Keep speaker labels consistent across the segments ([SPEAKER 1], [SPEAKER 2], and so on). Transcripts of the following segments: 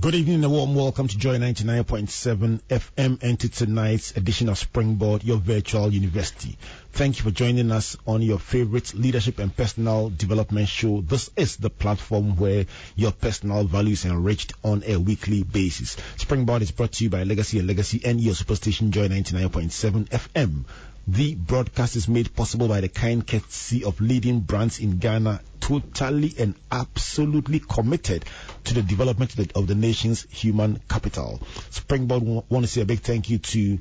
[SPEAKER 1] Good evening and a warm welcome to Joy 99.7 FM and to tonight's edition of Springboard, your virtual university. Thank you for joining us on your favorite leadership and personal development show. This is the platform where your personal value is enriched on a weekly basis. Springboard is brought to you by Legacy and Legacy and your superstation Joy 99.7 FM. The broadcast is made possible by the kind courtesy of leading brands in Ghana, totally and absolutely committed to the development of the, of the nation's human capital. Springboard want to say a big thank you to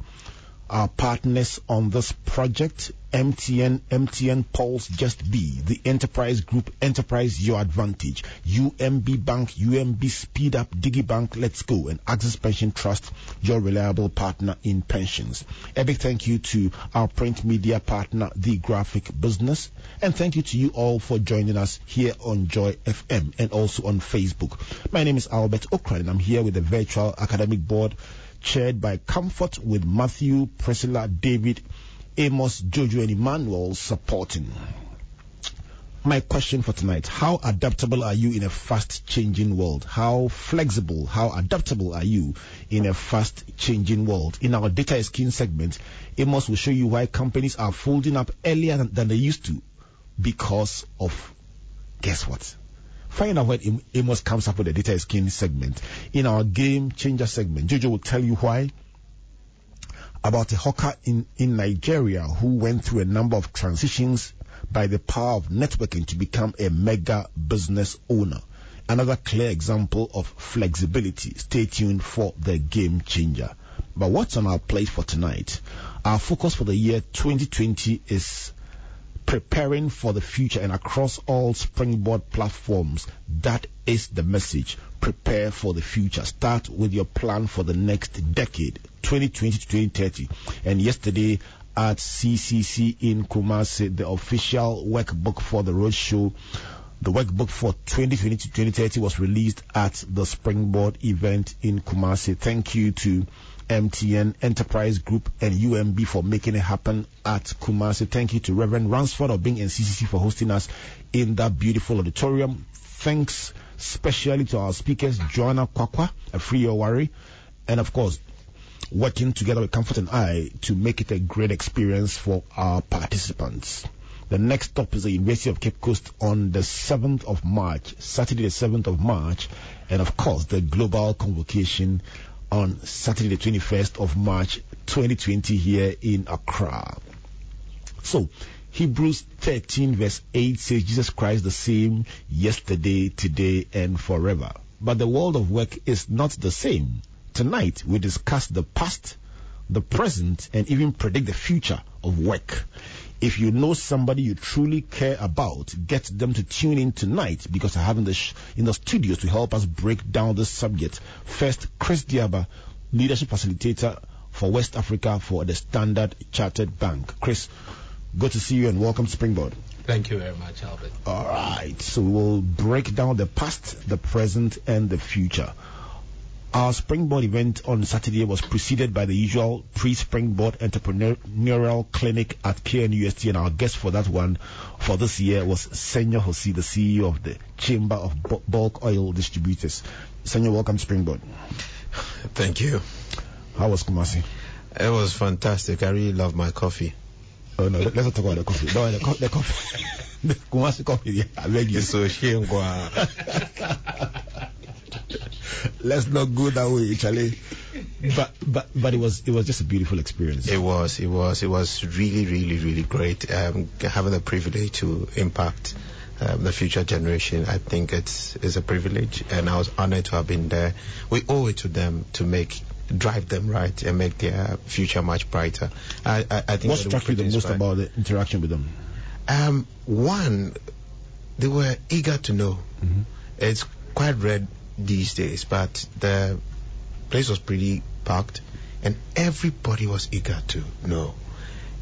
[SPEAKER 1] our partners on this project MTN, MTN Pulse Just Be, the Enterprise Group, Enterprise Your Advantage, UMB Bank, UMB Speed Up, DigiBank, Let's Go, and Access Pension Trust, your reliable partner in pensions. A big thank you to our print media partner, The Graphic Business, and thank you to you all for joining us here on Joy FM and also on Facebook. My name is Albert Ocran, and I'm here with the virtual academic board chaired by Comfort with Matthew, Priscilla, David, Amos, Jojo, and Emmanuel supporting. My question for tonight How adaptable are you in a fast changing world? How flexible, how adaptable are you in a fast changing world? In our Data is King segment, Amos will show you why companies are folding up earlier than, than they used to because of, guess what? Find out when Amos comes up with the Data is King segment. In our Game Changer segment, Jojo will tell you why about a hawker in, in Nigeria who went through a number of transitions by the power of networking to become a mega business owner. Another clear example of flexibility. Stay tuned for the game changer. But what's on our plate for tonight? Our focus for the year 2020 is preparing for the future and across all springboard platforms. That is the message. Prepare for the future. Start with your plan for the next decade, 2020 to 2030. And yesterday at CCC in Kumasi, the official workbook for the roadshow the workbook for 2020 to 2030 was released at the Springboard event in Kumasi. Thank you to MTN Enterprise Group and UMB for making it happen at Kumasi. Thank you to Reverend Ransford of Bing and CCC for hosting us in that beautiful auditorium. Thanks especially to our speakers, Joanna Kwakwa, a free your worry, and of course, working together with Comfort and I to make it a great experience for our participants. The next stop is the University of Cape Coast on the 7th of March, Saturday the 7th of March, and of course the global convocation on Saturday the 21st of March 2020 here in Accra. So, Hebrews 13 verse 8 says Jesus Christ the same yesterday, today, and forever. But the world of work is not the same. Tonight we discuss the past, the present, and even predict the future of work. If you know somebody you truly care about, get them to tune in tonight because I have in the sh- in the studios to help us break down this subject. First, Chris Diaba, leadership facilitator for West Africa for the Standard Chartered Bank. Chris, good to see you and welcome to Springboard.
[SPEAKER 2] Thank you very much, Albert.
[SPEAKER 1] All right, so we'll break down the past, the present, and the future. Our Springboard event on Saturday was preceded by the usual pre-Springboard entrepreneurial clinic at KNUST, and our guest for that one for this year was Senyo Hosi, the CEO of the Chamber of Bulk Oil Distributors. Senyo, welcome to Springboard.
[SPEAKER 3] Thank you.
[SPEAKER 1] How was Kumasi?
[SPEAKER 3] It was fantastic. I really love my coffee.
[SPEAKER 1] Oh no, let, us not talk about the coffee. No, the, co- the coffee, the Kumasi coffee. Yeah, I beg you.
[SPEAKER 3] So shame,
[SPEAKER 1] Let's not go that way, Charlie. But but but it was it was just a beautiful experience.
[SPEAKER 3] It was, it was, it was really, really, really great. Um, having the privilege to impact um, the future generation, I think it's is a privilege, and I was honored to have been there. We owe it to them to make drive them right and make their future much brighter. I, I, I think
[SPEAKER 1] what struck you the most right. about the interaction with them?
[SPEAKER 3] Um, one, they were eager to know. Mm-hmm. It's quite rare these days, but the place was pretty packed and everybody was eager to know.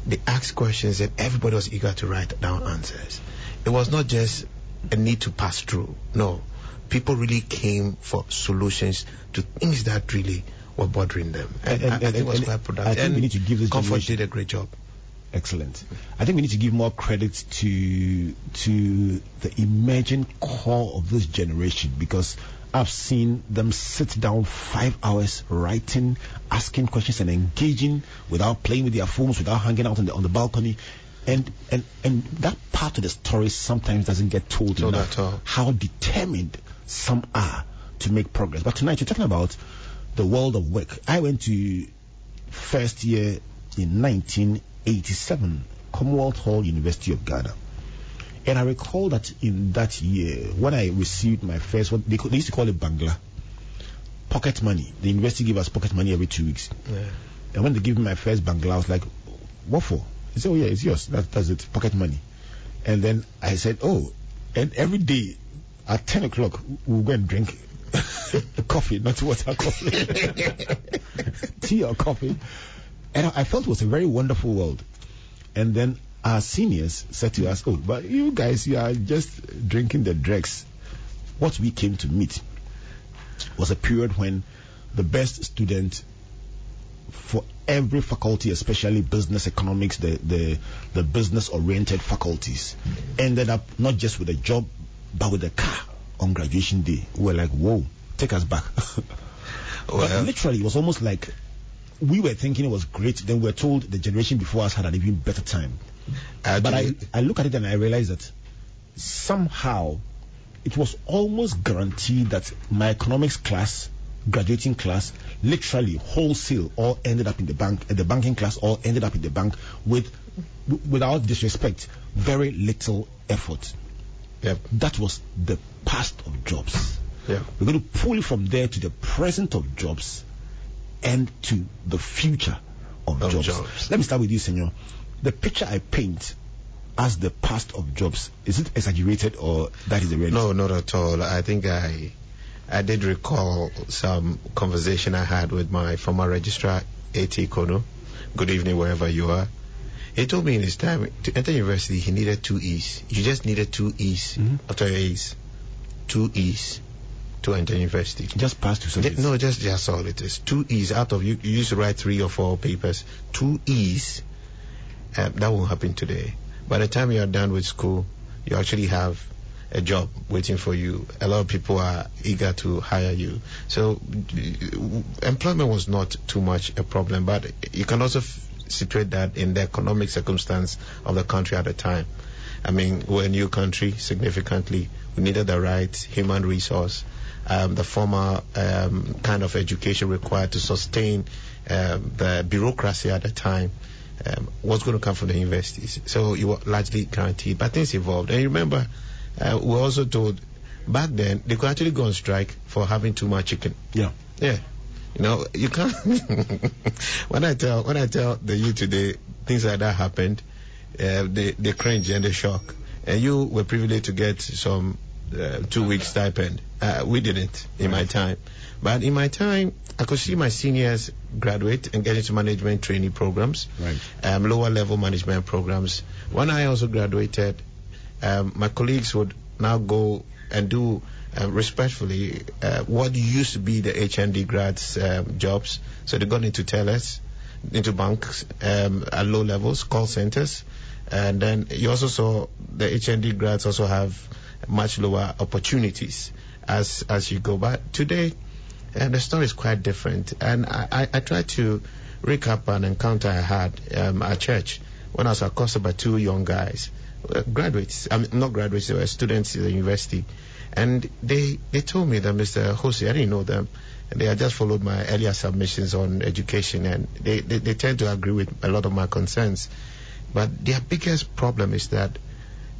[SPEAKER 3] They asked questions and everybody was eager to write down answers. It was not just a need to pass through. No. People really came for solutions to things that really were bothering them. And,
[SPEAKER 1] And-
[SPEAKER 3] I, I
[SPEAKER 1] and-
[SPEAKER 3] think it was
[SPEAKER 1] and-
[SPEAKER 3] quite
[SPEAKER 1] I
[SPEAKER 3] productive.
[SPEAKER 1] think we need to give this
[SPEAKER 3] Comfort did a great job.
[SPEAKER 1] Excellent. I think we need to give more credit to to the emerging core of this generation because I've seen them sit down five hours writing, asking questions, and engaging without playing with their phones, without hanging out on the on the balcony. And and and that part of the story sometimes doesn't get told
[SPEAKER 3] Told
[SPEAKER 1] enough.
[SPEAKER 3] at all.
[SPEAKER 1] How determined some are to make progress. But tonight you're talking about the world of work. I went to first year in 1987, Commonwealth Hall, University of Ghana. And I recall that in that year, when I received my first, what they, they used to call it Bangla, pocket money. The university gave us pocket money every two weeks.
[SPEAKER 3] Yeah.
[SPEAKER 1] And when they gave me my first Bangla, I was like, what for? He said, oh yeah, it's yours. That, that's it, pocket money. And then I said, oh, and every day at 10 o'clock, we'll go and drink coffee, not water coffee. Tea or coffee. And I I felt it was a very wonderful world. And then our seniors said to us, oh, but you guys, you are just drinking the dregs. What we came to meet was a period when the best student for every faculty, especially business economics, the, the, the business oriented faculties, ended up not just with a job, but with a car on graduation day. We were like, whoa, take us back. but
[SPEAKER 3] Well,
[SPEAKER 1] literally, it was almost like we were thinking it was great, then we were told the generation before us had an even better time.
[SPEAKER 3] I
[SPEAKER 1] But I, I look at it and I realize that somehow it was almost guaranteed that my economics class, graduating class, literally wholesale all ended up in the bank, and the banking class all ended up in the bank with, w- without disrespect, very little effort.
[SPEAKER 3] Yep.
[SPEAKER 1] That was the past of jobs.
[SPEAKER 3] Yep.
[SPEAKER 1] We're going to pull from there to the present of jobs and to the future of,
[SPEAKER 3] Of
[SPEAKER 1] jobs.
[SPEAKER 3] jobs.
[SPEAKER 1] Let me start with you, Senyo. The picture I paint as the past of jobs, is it exaggerated or that is the reality?
[SPEAKER 3] No, not at all. I think I I did recall some conversation I had with my former registrar, A.T. Kono. Good evening, wherever you are. He told me in his time to enter university, he needed two E's. You just needed two E's
[SPEAKER 1] Mhm.
[SPEAKER 3] after your A's. Two E's to enter university.
[SPEAKER 1] Just pass two subjects.
[SPEAKER 3] No, just just all it is. Two E's out of you. You used to write three or four papers. Two E's. Um, that won't happen today. By the time you are done with school, you actually have a job waiting for you. A lot of people are eager to hire you. So uh, employment was not too much a problem, but you can also f- situate that in the economic circumstance of the country at the time. I mean, we're a new country significantly. We needed the right human resource, um, the former um, kind of education required to sustain um, the bureaucracy at the time. Um, was going to come from the universities. So you were largely guaranteed. But things evolved. And you remember, uh, we were also told back then they could actually go on strike for having too much chicken.
[SPEAKER 1] Yeah.
[SPEAKER 3] Yeah. You know, you can't. when I tell when I tell the youth today things like that happened, uh, they they cringe and they shock. And you were privileged to get some uh, two week stipend. Uh, we didn't in my time. But in my time, I could see my seniors graduate and get into management training programs,
[SPEAKER 1] Right.
[SPEAKER 3] um, lower level management programs. When I also graduated, um, my colleagues would now go and do uh, respectfully uh, what used to be the HND grads um, jobs. So they got into tellers, into banks um, at low levels, call centers, and then you also saw the HND grads also have much lower opportunities as as you go. But today, uh, the story is quite different, and I, I, I try to recap an encounter I had um, at church when I was accosted by two young guys, uh, graduates, I mean, not graduates, they were students at the university. And they, they told me that Mr. Hosi, I didn't know them, they had just followed my earlier submissions on education, and they, they, they tend to agree with a lot of my concerns. But their biggest problem is that,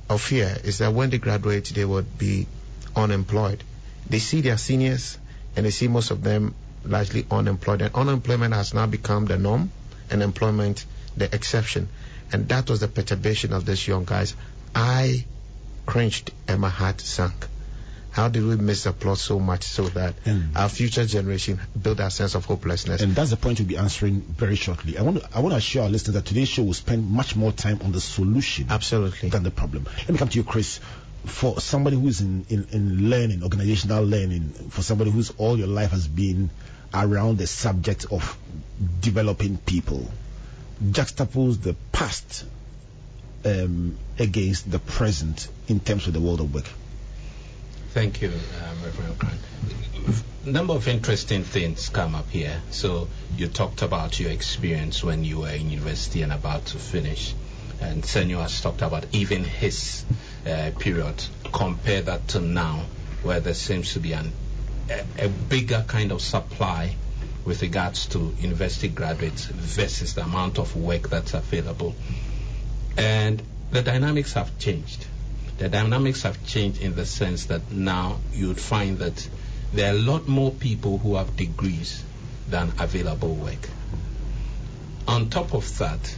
[SPEAKER 3] or fear, is that when they graduate, they would be unemployed. They see their seniors, and they see most of them largely unemployed, and unemployment has now become the norm, and employment the exception. And that was the perturbation of these young guys. I cringed and my heart sank. How did we miss the plot so much so that
[SPEAKER 1] And-
[SPEAKER 3] our future generation build that sense of hopelessness?
[SPEAKER 1] And that's the point we'll be answering very shortly. I want to, I want to assure our listeners that today's show will spend much more time on the solution
[SPEAKER 3] Absolutely.
[SPEAKER 1] than the problem. Let me come to you, Chris. For somebody who's in, in, in learning, organizational learning, for somebody who's all your life has been around the subject of developing people, juxtapose the past um, against the present in terms of the world of work?
[SPEAKER 2] Thank you, um, Reverend. A number of interesting things come up here. So you talked about your experience when you were in university and about to finish. And Senyo has talked about even his uh, period. Compare that to now, where there seems to be an, a, a bigger kind of supply with regards to university graduates versus the amount of work that's available. And the dynamics have changed. The dynamics have changed in the sense that now you'd find that there are a lot more people who have degrees than available work. On top of that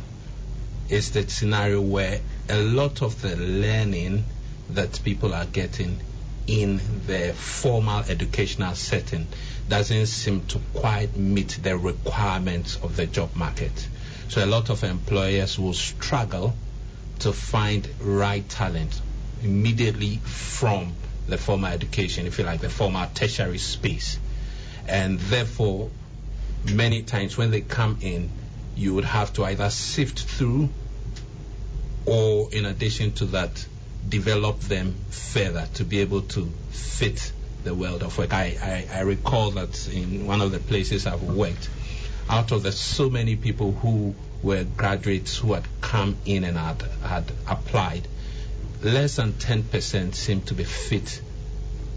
[SPEAKER 2] is the scenario where a lot of the learning that people are getting in the formal educational setting doesn't seem to quite meet the requirements of the job market. So a lot of employers will struggle to find right talent immediately from the formal education, if you like, the formal tertiary space. And therefore, many times when they come in, you would have to either sift through or, in addition to that, develop them further to be able to fit the world of work. I, I, I recall that in one of the places I've worked, out of the so many people who were graduates who had come in and had, had applied, less than 10% seemed to be fit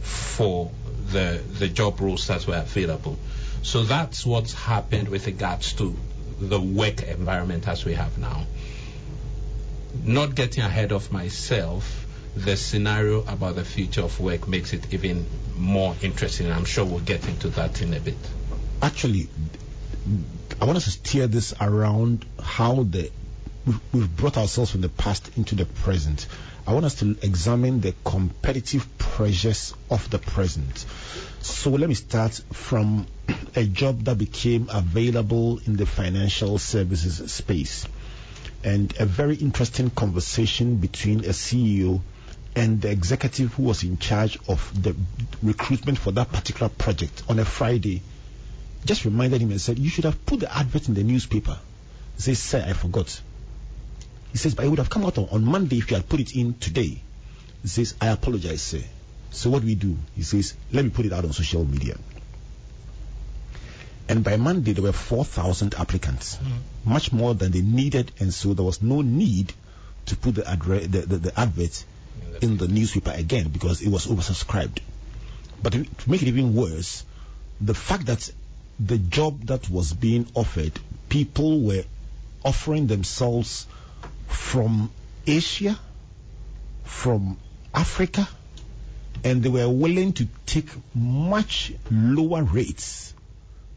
[SPEAKER 2] for the, the job roles that were available. So that's what's happened with regards to the work environment as we have now. Not getting ahead of myself, the scenario about the future of work makes it even more interesting. I'm sure we'll get into that in a bit.
[SPEAKER 1] Actually, I want us to steer this around how the we've, we've brought ourselves from the past into the present. I want us to examine the competitive pressures of the present. So let me start from a job that became available in the financial services space. And a very interesting conversation between a CEO and the executive who was in charge of the recruitment for that particular project on a Friday just reminded him and said, You should have put the advert in the newspaper. He says, Sir, I forgot. He says, But it would have come out on, on Monday if you had put it in today. He says, I apologize, sir. So what do we do? He says, Let me put it out on social media. And by Monday, there were 4,000 applicants, mm. much more than they needed, and so there was no need to put the, adre- the, the, the advert in the newspaper again because it was oversubscribed. But to make it even worse, the fact that the job that was being offered, people were offering themselves from Asia, from Africa, and they were willing to take much lower rates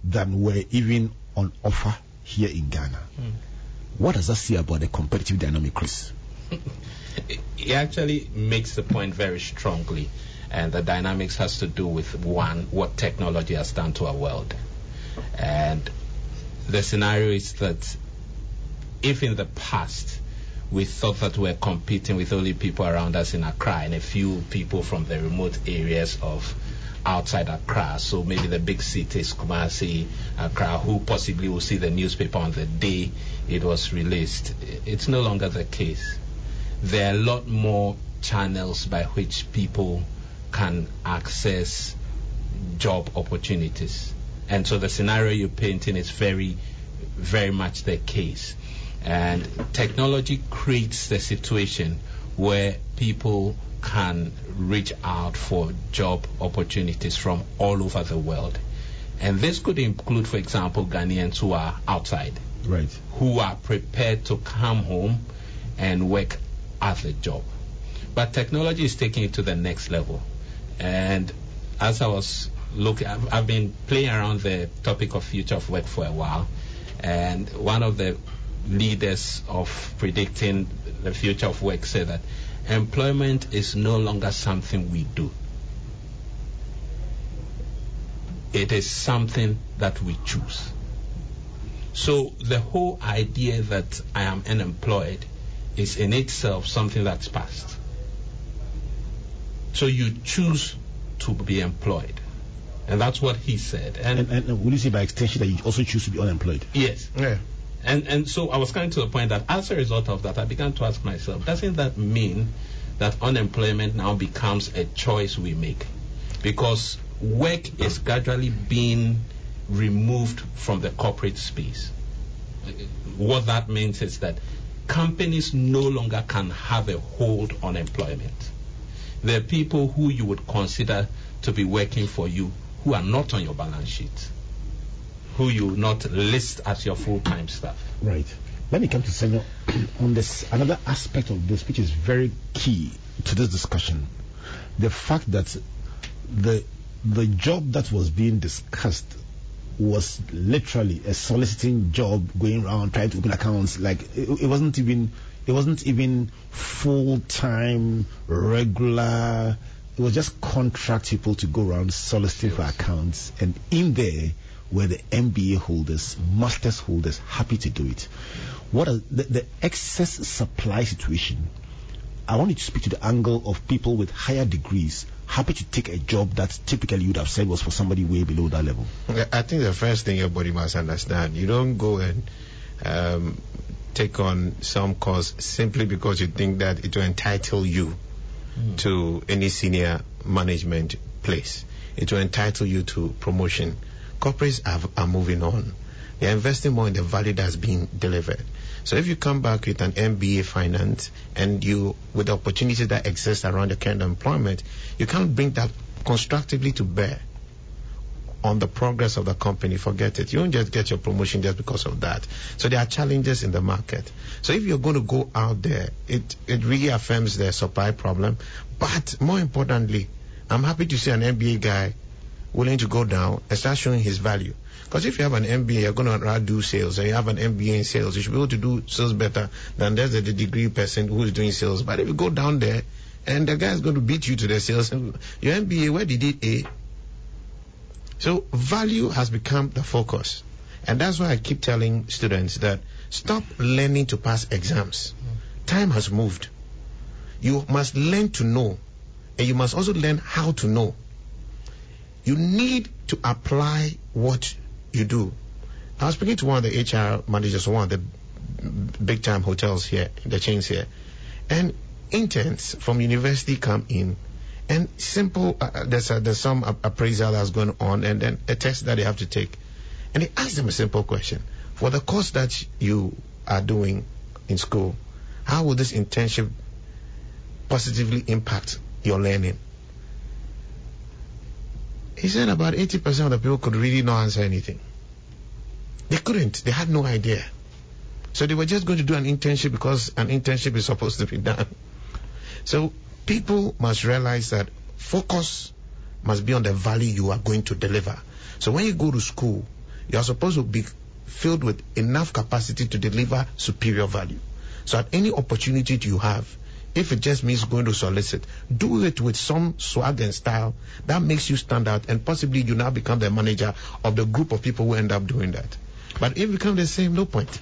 [SPEAKER 1] than were even on offer here in Ghana. Mm. What does that say about the competitive dynamic, Chris?
[SPEAKER 2] he actually makes the point very strongly, and the dynamics has to do with one, what technology has done to our world. And the scenario is that if in the past we thought that we were competing with only people around us in Accra and a few people from the remote areas of outside Accra, so maybe the big cities, Kumasi, Accra, who possibly will see the newspaper on the day it was released. It's no longer the case there are a lot more channels by which people can access job opportunities. And so the scenario you're painting is very, very much the case. And technology creates the situation where people can reach out for job opportunities from all over the world. And this could include, for example, Ghanaians who are outside,
[SPEAKER 1] right.
[SPEAKER 2] who are prepared to come home and work at a job. But technology is taking it to the next level. And as I was looking, I've, I've been playing around the topic of future of work for a while. And one of the leaders of predicting the future of work said that employment is no longer something we do. It is something that we choose. So the whole idea that I am unemployed is in itself something that's past. So you choose to be employed. And that's what he said.
[SPEAKER 1] And, and, and will you say by extension that you also choose to be unemployed?
[SPEAKER 2] Yes.
[SPEAKER 3] Yeah.
[SPEAKER 2] And and so I was coming to the point that as a result of that, I began to ask myself, doesn't that mean that unemployment now becomes a choice we make? Because work is gradually being removed from the corporate space. What that means is that companies no longer can have a hold on employment. There are people who you would consider to be working for you who are not on your balance sheet, who you not list as your full-time staff.
[SPEAKER 1] Right. Let me come to Senyo on this another aspect of this which is very key to this discussion. The fact that the the job that was being discussed was literally a soliciting job going around trying to open accounts like it, it wasn't even it wasn't even full time regular it was just contract people to go around soliciting for accounts and in there were the MBA holders, masters holders happy to do it. What are the, the excess supply situation? I want you to speak to the angle of people with higher degrees happy to take a job that typically you would have said was for somebody way below that level.
[SPEAKER 3] I think the first thing everybody must understand, you don't go and um, take on some course simply because you think that it will entitle you mm. to any senior management place. It will entitle you to promotion. Corporates are moving on. They're investing more in the value that's being delivered. So if you come back with an MBA finance and you, with the opportunities that exist around the current employment, you can't bring that constructively to bear on the progress of the company, forget it. You don't just get your promotion just because of that. So there are challenges in the market. So if you're going to go out there, it, it really affirms the supply problem. But more importantly, I'm happy to see an MBA guy willing to go down and start showing his value. Because if you have an MBA, you're going to do sales, and you have an MBA in sales, you should be able to do sales better than there's a degree person who is doing sales. But if you go down there, and the guy is going to beat you to the sales, your MBA, where did it A? So value has become the focus. And that's why I keep telling students that stop learning to pass exams. Time has moved. You must learn to know, and you must also learn how to know. You need to apply what you do. I was speaking to one of the HR managers one of the big time hotels here, the chains here, and interns from university come in and simple, uh, uh there's, a, there's some appraisal that's going on and then a test that they have to take. And they ask them a simple question. For the course that you are doing in school, how will this internship positively impact your learning? He said about 80% of the people could really not answer anything. They couldn't. They had no idea. So they were just going to do an internship because an internship is supposed to be done. So people must realize that focus must be on the value you are going to deliver. So when you go to school, you are supposed to be filled with enough capacity to deliver superior value. So at any opportunity you have, if it just means going to solicit, do it with some swag and style that makes you stand out and possibly you now become the manager of the group of people who end up doing that. But if you become the same, no point.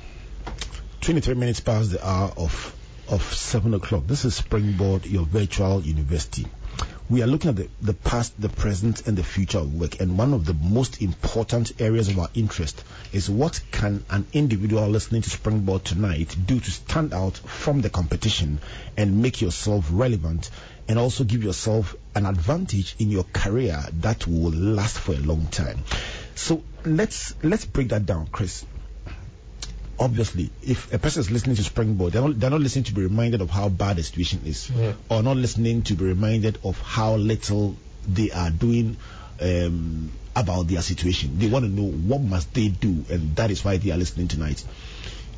[SPEAKER 1] 23 minutes past the hour of of 7 o'clock. This is Springboard, your virtual university. We are looking at the, the past, the present, and the future of work. And one of the most important areas of our interest is what can an individual listening to Springboard tonight do to stand out from the competition and make yourself relevant and also give yourself an advantage in your career that will last for a long time. So let's let's break that down, Chris obviously, if a person is listening to Springboard, they're not, they're not listening to be reminded of how bad the situation is, yeah. or not listening to be reminded of how little they are doing um, about their situation. They want to know what must they do, and that is why they are listening tonight.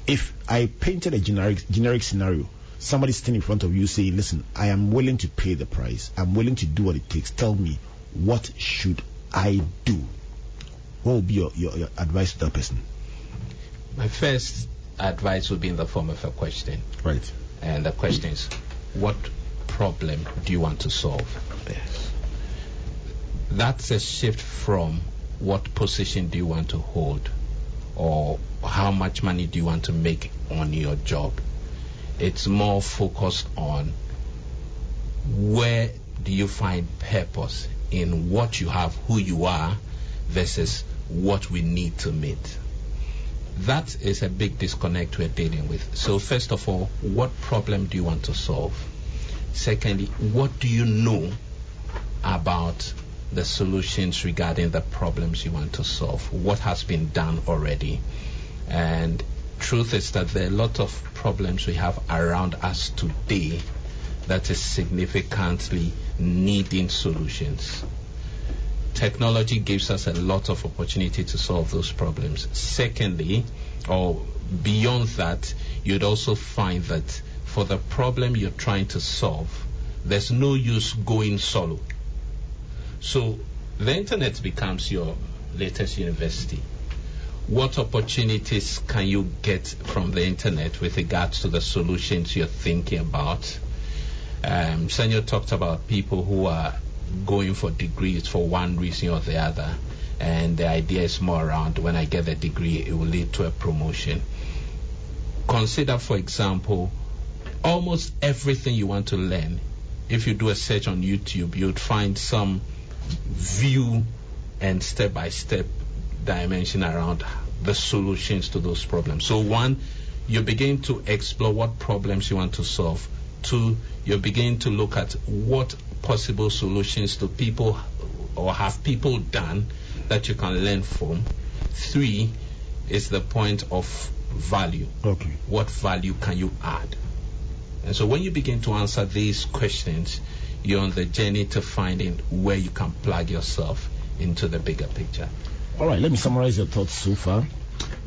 [SPEAKER 1] If I painted a generic generic scenario, somebody standing in front of you saying, "Listen, I am willing to pay the price. I'm willing to do what it takes. Tell me, what should I do?" What would be your, your, your advice to that person?
[SPEAKER 2] My first advice would be in the form of a question.
[SPEAKER 1] Right.
[SPEAKER 2] And the question is, what problem do you want to solve?
[SPEAKER 1] Yes.
[SPEAKER 2] That's a shift from what position do you want to hold or how much money do you want to make on your job. It's more focused on where do you find purpose in what you have, who you are, versus what we need to meet That is a big disconnect we're dealing with. So, first of all, what problem do you want to solve? Secondly, what do you know about the solutions regarding the problems you want to solve? What has been done already? And truth is that there are a lot of problems we have around us today that is significantly needing solutions. Technology gives us a lot of opportunity to solve those problems. Secondly, or beyond that, you'd also find that for the problem you're trying to solve, there's no use going solo. So the internet becomes your latest university. What opportunities can you get from the internet with regards to the solutions you're thinking about? Um, Senyo talked about people who are going for degrees for one reason or the other, and the idea is more around when I get the degree, it will lead to a promotion. Consider, for example, almost everything you want to learn. If you do a search on YouTube, you'd find some view and step by step dimension around the solutions to those problems. So, one, you begin to explore what problems you want to solve. Two, you're beginning to look at what possible solutions do people or have people done that you can learn from. Three is the point of value.
[SPEAKER 1] Okay.
[SPEAKER 2] What value can you add? And so when you begin to answer these questions, you're on the journey to finding where you can plug yourself into the bigger picture.
[SPEAKER 1] All right, let me summarize your thoughts so far.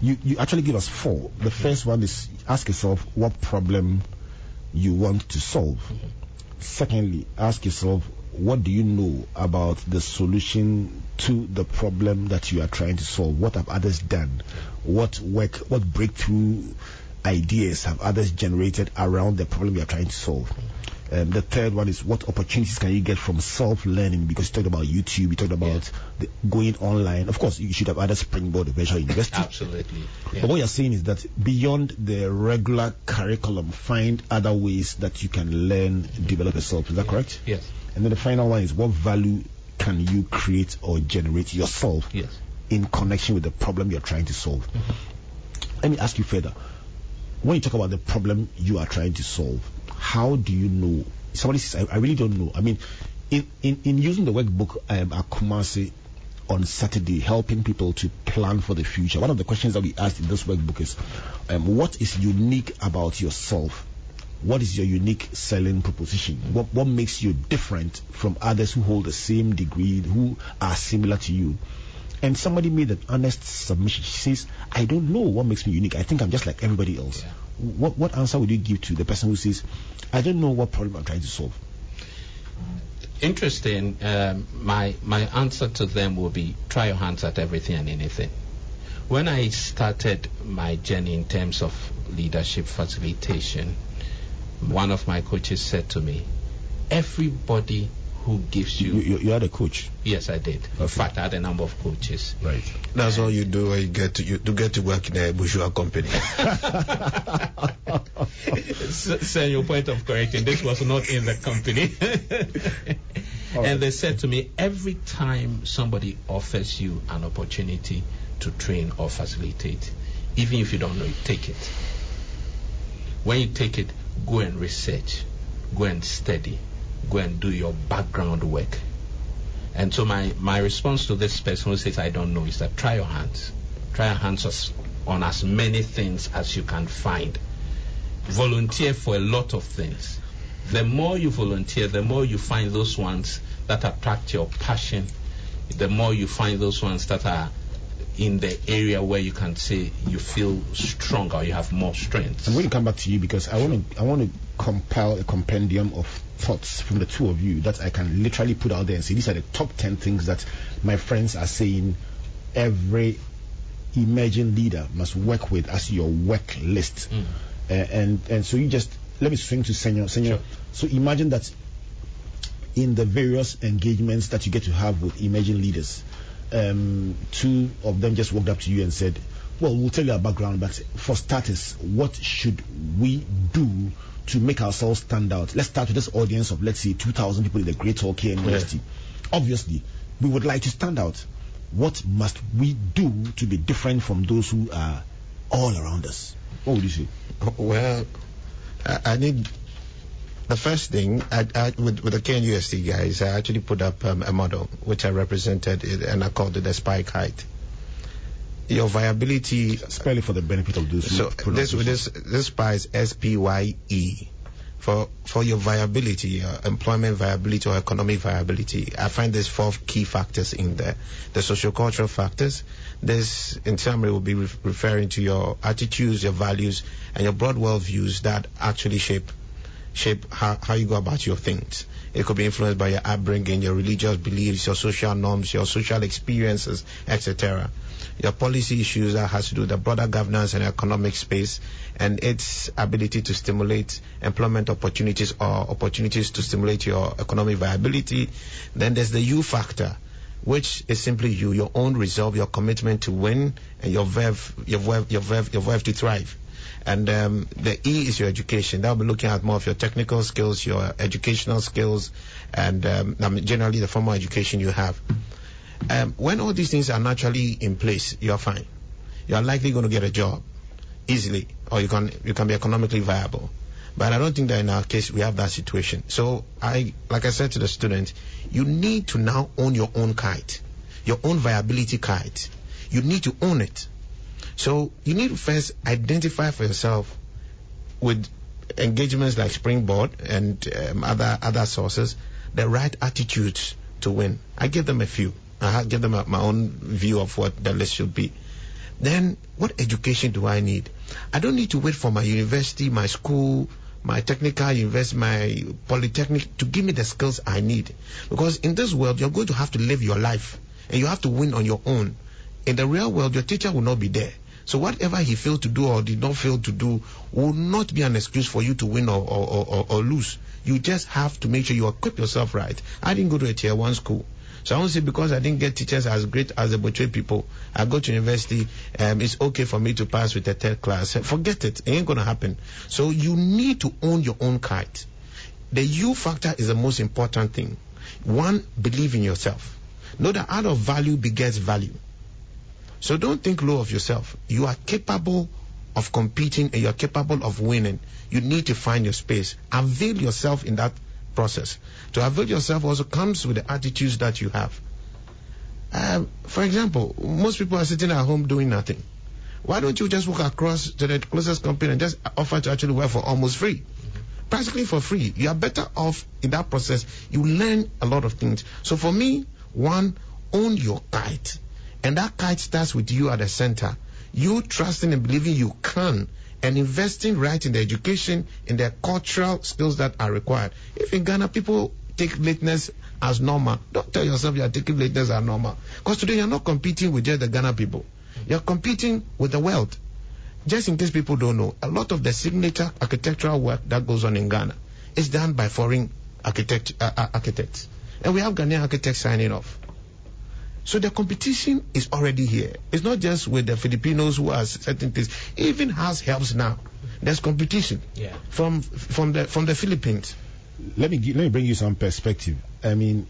[SPEAKER 1] You, you actually give us four. The first one is ask yourself what problem you want to solve. Secondly, ask yourself what do you know about the solution to the problem that you are trying to solve? What have others done? What work, what breakthrough ideas have others generated around the problem you are trying to solve? Um, the third one is what opportunities can you get from self-learning? Because you talked about YouTube, you talked about the, going online. Of course, you should have other springboard of virtual university.
[SPEAKER 2] Absolutely. Yeah.
[SPEAKER 1] But what you're saying is that beyond the regular curriculum, find other ways that you can learn, develop yourself. Is that correct?
[SPEAKER 2] Yes.
[SPEAKER 1] And then the final one is what value can you create or generate yourself
[SPEAKER 2] Yes.
[SPEAKER 1] in connection with the problem you're trying to solve? Let me ask you further. When you talk about the problem you are trying to solve, how do you know? Somebody says, I, I really don't know. I mean, in, in, in using the workbook um, at Kumasi on Saturday, helping people to plan for the future, one of the questions that we asked in this workbook is um, what is unique about yourself? What is your unique selling proposition? What, what makes you different from others who hold the same degree, who are similar to you? And somebody made an honest submission. She says, I don't know what makes me unique. I think I'm just like everybody else.
[SPEAKER 2] Yeah.
[SPEAKER 1] What, what answer would you give to the person who says, I don't know what problem I'm trying to solve?
[SPEAKER 2] Interesting. Um, my my answer to them will be try your hands at everything and anything. When I started my journey in terms of leadership facilitation, one of my coaches said to me, "Everybody who gives
[SPEAKER 1] You,
[SPEAKER 2] you,
[SPEAKER 1] you, you are the coach.
[SPEAKER 2] yes, I did. In fact, I had a number of coaches.
[SPEAKER 1] Right.
[SPEAKER 3] That's all you do when you get to you to get to work in a bourgeois company.
[SPEAKER 2] S- Sir, your point of correction, this was not in the company.
[SPEAKER 1] Right.
[SPEAKER 2] And they said to me, every time somebody offers you an opportunity to train or facilitate, even if you don't know it, take it. When you take it, go and research, go and study, go and do your background work. And so my, my response to this person who says, I don't know, is that try your hands. Try your hands on as many things as you can find. Volunteer for a lot of things. The more you volunteer, the more you find those ones that attract your passion, the more you find those ones that are in the area where you can say you feel stronger, you have more strength.
[SPEAKER 1] I'm going to come back to you because I want to I want to compile a compendium of thoughts from the two of you that I can literally put out there and say these are the top 10 things that my friends are saying every emerging leader must work with as your work list.
[SPEAKER 2] Mm.
[SPEAKER 1] Uh, and and so you just let me swing to Senyo. Senyo.
[SPEAKER 2] Sure.
[SPEAKER 1] So imagine that in the various engagements that you get to have with emerging leaders, um, two of them just walked up to you and said, "Well, we'll tell you our background, but for starters, what should we do to make ourselves stand out?" Let's start with this audience of let's say 2,000 people in the Great Hall KN University. Obviously, we would like to stand out. What must we do to be different from those who are all around us? What would you say?
[SPEAKER 3] Well, I, I need the first thing I, I, with, with the KNUST guys, I actually put up um, a model which I represented it, and I called it the SPYE kite. Your viability.
[SPEAKER 1] Spell it for the benefit of those.
[SPEAKER 3] So
[SPEAKER 1] who
[SPEAKER 3] this this this spy is S P Y E. For for your viability, your employment viability or economic viability, I find there's four key factors in there. The socio-cultural factors. This, in summary, will be re- referring to your attitudes, your values, and your broad worldviews that actually shape shape how, how you go about your things. It could be influenced by your upbringing, your religious beliefs, your social norms, your social experiences, etc. Your policy issues that has to do with the broader governance and economic space and its ability to stimulate employment opportunities or opportunities to stimulate your economic viability. Then there's the U factor, which is simply you, your own resolve, your commitment to win, and your verve, your verve, your verve, your verve to thrive. And um, the E is your education. That'll be looking at more of your technical skills, your educational skills, and um, I mean, generally the formal education you have. Um, when all these things are naturally in place, you are fine. You are likely going to get a job easily, or you can you can be economically viable. But I don't think that in our case we have that situation. So I, like I said to the student, you need to now own your own kite, your own viability kite. You need to own it. So you need to first identify for yourself with engagements like Springboard and um, other other sources the right attitudes to win. I give them a few. I give them a, my own view of what the list should be. Then, what education do I need? I don't need to wait for my university, my school, my technical university, my polytechnic to give me the skills I need. Because in this world, you're going to have to live your life and you have to win on your own. In the real world, your teacher will not be there. So whatever he failed to do or did not fail to do will not be an excuse for you to win or, or, or, or- lose. You just have to make sure you equip yourself right. I didn't go to a tier one school. So I won't say because I didn't get teachers as great as the Botre people, I go to university, um, it's okay for me to pass with a third class. Forget it. It ain't gonna happen. So you need to own your own kite. The you factor is the most important thing. One, believe in yourself. Know that out of value begets value. So don't think low of yourself. You are capable of competing and you are capable of winning. You need to find your space. Avail yourself in that process. To avail yourself also comes with the attitudes that you have. Um, for example, most people are sitting at home doing nothing. Why don't you just walk across to the closest company and just offer to actually work for almost free? Practically for free. You are better off in that process. You learn a lot of things. So for me, one, own your kite. And that kite starts with you at the center. You trusting and believing you can and investing right in the education, in the cultural skills that are required. If in Ghana people take lateness as normal, don't tell yourself you are taking lateness as normal. Because today you're not competing with just the Ghana people. You're competing with the world. Just in case people don't know, a lot of the signature architectural work that goes on in Ghana is done by foreign architect, uh, uh, architects. And we have Ghanaian architects signing off. So the competition is already here. It's not just with the Filipinos who are certain things. Even house helps now. There's competition
[SPEAKER 2] Yeah.
[SPEAKER 3] from from the from the Philippines.
[SPEAKER 1] let me let me bring you some perspective. I mean,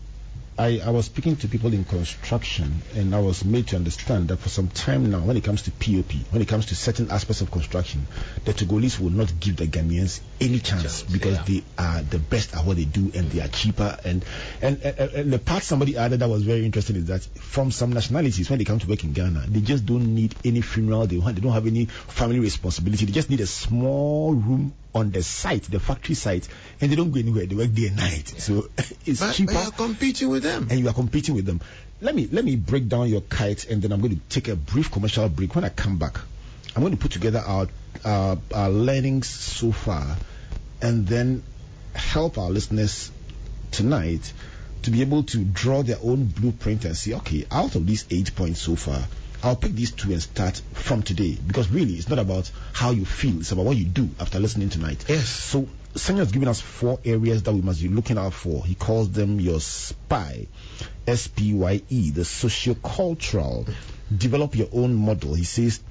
[SPEAKER 1] I, I was speaking to people in construction, and I was made to understand that for some time now, when it comes to POP, when it comes to certain aspects of construction, the Togolese will not give the Ghanaians any
[SPEAKER 2] chance
[SPEAKER 1] because
[SPEAKER 2] yeah.
[SPEAKER 1] they are the best at what they do and they are cheaper. And and, and and the part somebody added that was very interesting is that from some nationalities, when they come to work in Ghana, they just don't need any funeral. They want, they don't have any family responsibility. They just need a small room on the site, the factory site, and they don't go anywhere. They work day and night. So it's
[SPEAKER 3] But,
[SPEAKER 1] cheaper
[SPEAKER 3] but you're competing with them.
[SPEAKER 1] and you are competing with them. Let me let me break down your kite, and then I'm going to take a brief commercial break. When I come back, I'm going to put together our our, our learnings so far, and then help our listeners tonight to be able to draw their own blueprint and see, okay, out of these eight points so far, I'll pick these two and start from today. Because really, it's not about how you feel, it's about what you do after listening tonight.
[SPEAKER 3] Yes.
[SPEAKER 1] So Senyo has given us four areas that we must be looking out for. He calls them your SPY, S-P-Y-E, the socio-cultural. Develop your own model. He says,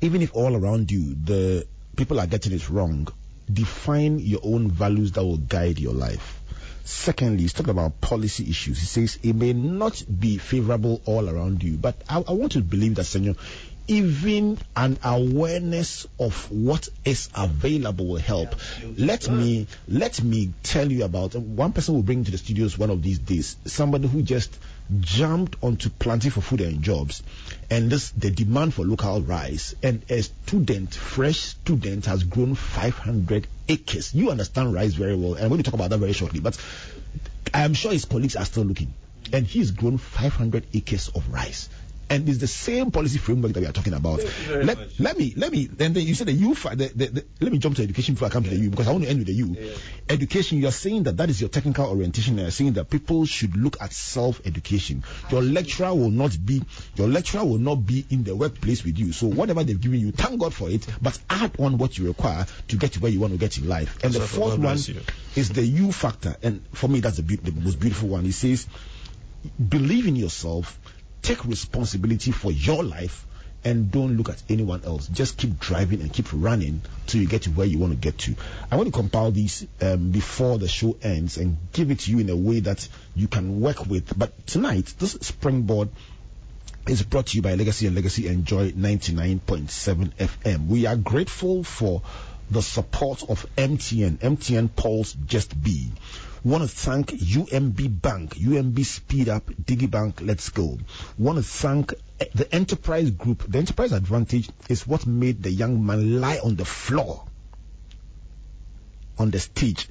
[SPEAKER 1] even if all around you the people are getting it wrong, define your own values that will guide your life. Secondly, he's talking about policy issues. He says it may not be favorable all around you, but I, I want to believe that, Senyo, even an awareness of what is available will help. Let me let me tell you about one person will bring to the studios one of these days. Somebody who just jumped onto planting for food and jobs, and this the demand for local rice. And a student, fresh student, has grown 500 acres. You understand rice very well, and I'm going to talk about that very shortly. But I am sure his colleagues are still looking, and he's grown 500 acres of rice and it's the same policy framework that we are talking about. Let, let me let me then you said the you the, the, the, let me jump to education before I come yeah. to the you because I want to end with the you. Yeah. Education, you are saying that that is your technical orientation. You are saying that people should look at self education. Your lecturer will not be your lecturer will not be in the workplace with you. So whatever they've given you, thank God for it, but add on what you require to get to where you want to get in life. And That's the fourth one is the you factor, and for me that's the, be- the most beautiful one. He says, believe in yourself take responsibility for your life and don't look at anyone else. Just keep driving and keep running till you get to where you want to get to. I want to compile these um, before the show ends and give it to you in a way that you can work with. But tonight, this springboard is brought to you by Legacy and Legacy Enjoy 99.7 FM. We are grateful for the support of MTN, MTN Pulse Just Be want to thank UMB Bank, UMB Speed Up, DigiBank, Let's Go. Want to thank eh, the Enterprise Group. The Enterprise Advantage is what made the young man lie on the floor on the stage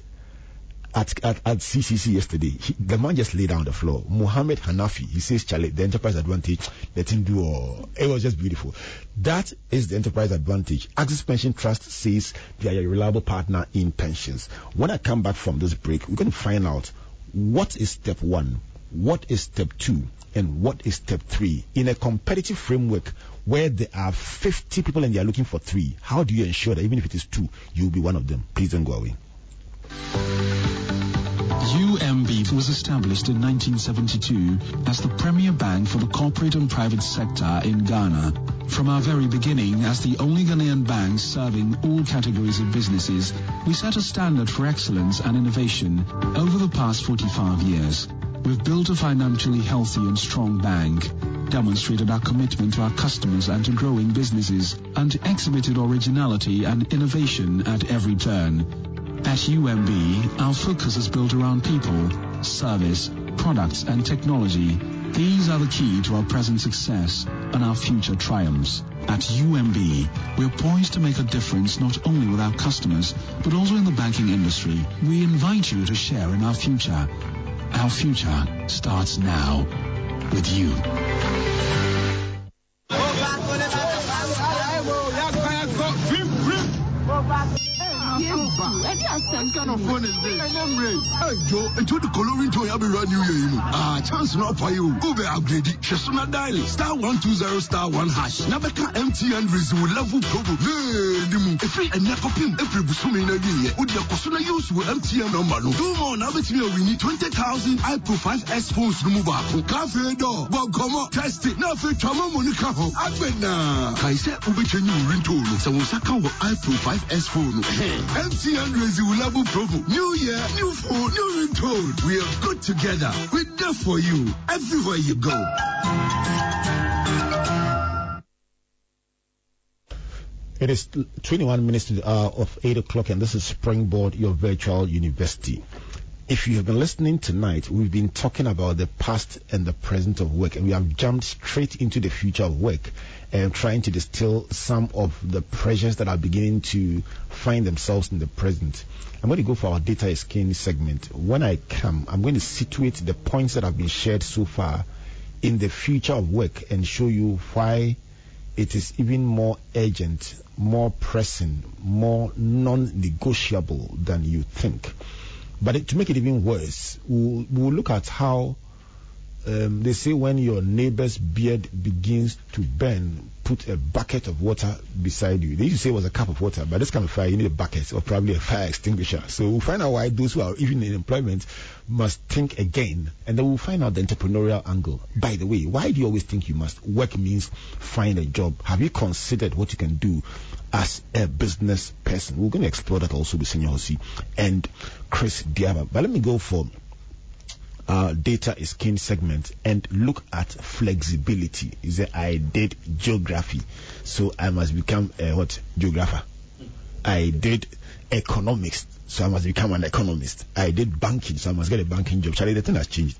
[SPEAKER 1] at, at, at CCC yesterday, he, the man just lay down the floor. Muhammad Hanafi, he says, Charlie, the enterprise advantage, let him do all. It was just beautiful. That is the enterprise advantage. Axis Pension Trust says they are a reliable partner in pensions. When I come back from this break, we're going to find out what is step one, what is step two, and what is step three in a competitive framework where there are 50 people and they are looking for three. How do you ensure that even if it is two, you'll be one of them? Please don't go away.
[SPEAKER 4] Was established in 1972 as the premier bank for the corporate and private sector in Ghana. From our very beginning, as the only Ghanaian bank serving all categories of businesses, we set a standard for excellence and innovation over the past 45 years. We've built a financially healthy and strong bank, demonstrated our commitment to our customers and to growing businesses, and exhibited originality and innovation at every turn. At UMB, our focus is built around people, service, products, and technology. These are the key to our present success and our future triumphs. At UMB, we're poised to make a difference not only with our customers, but also in the banking industry. We invite you to share in our future. Our future starts now with you.
[SPEAKER 5] What kind of phone is this? Hey, Joe, and to the coloring to have run you, you know. Ah, chance not for you. Go be upgrade it. Shesuna dial star one two zero star one hash. Nabeka MTN resume level promo. Hey, dimu. If you and yakopim, every busumi na year. Would your kosuna use with MTN number no? Do more now bet me we need twenty thousand iPro 5S phones no move up. Cafe door, but come on, test it. Now for trauma monica ho. Abena. Kaise ubechenyu ringtone. So we saka iPro 5S phone. MTN level promo. New year, new phone, new ringtone. We are good together. We're there for you everywhere you go.
[SPEAKER 1] It is 21 minutes to the hour of 8 o'clock, and this is Springboard, your virtual university. If you have been listening tonight, we've been talking about the past and the present of work, and we have jumped straight into the future of work and trying to distill some of the pressures that are beginning to find themselves in the present. I'm going to go for our data is king segment. When I come, I'm going to situate the points that have been shared so far in the future of work and show you why it is even more urgent, more pressing, more non-negotiable than you think. But it, to make it even worse, we'll, we'll look at how um, they say when your neighbor's beard begins to burn, put a bucket of water beside you. They used to say it was a cup of water, but this kind of fire, you need a bucket or probably a fire extinguisher. So we'll find out why those who are even in employment must think again. And then we'll find out the entrepreneurial angle. By the way, why do you always think you must? Work means find a job. Have you considered what you can do as a business person? We're going to explore that also with Senyo Hosi and Chris Diaba. But let me go for uh, data is king segment and look at flexibility. He said, I did geography, so I must become a what? Geographer. I did economics, so I must become an economist. I did banking, so I must get a banking job. Charlie, the thing has changed.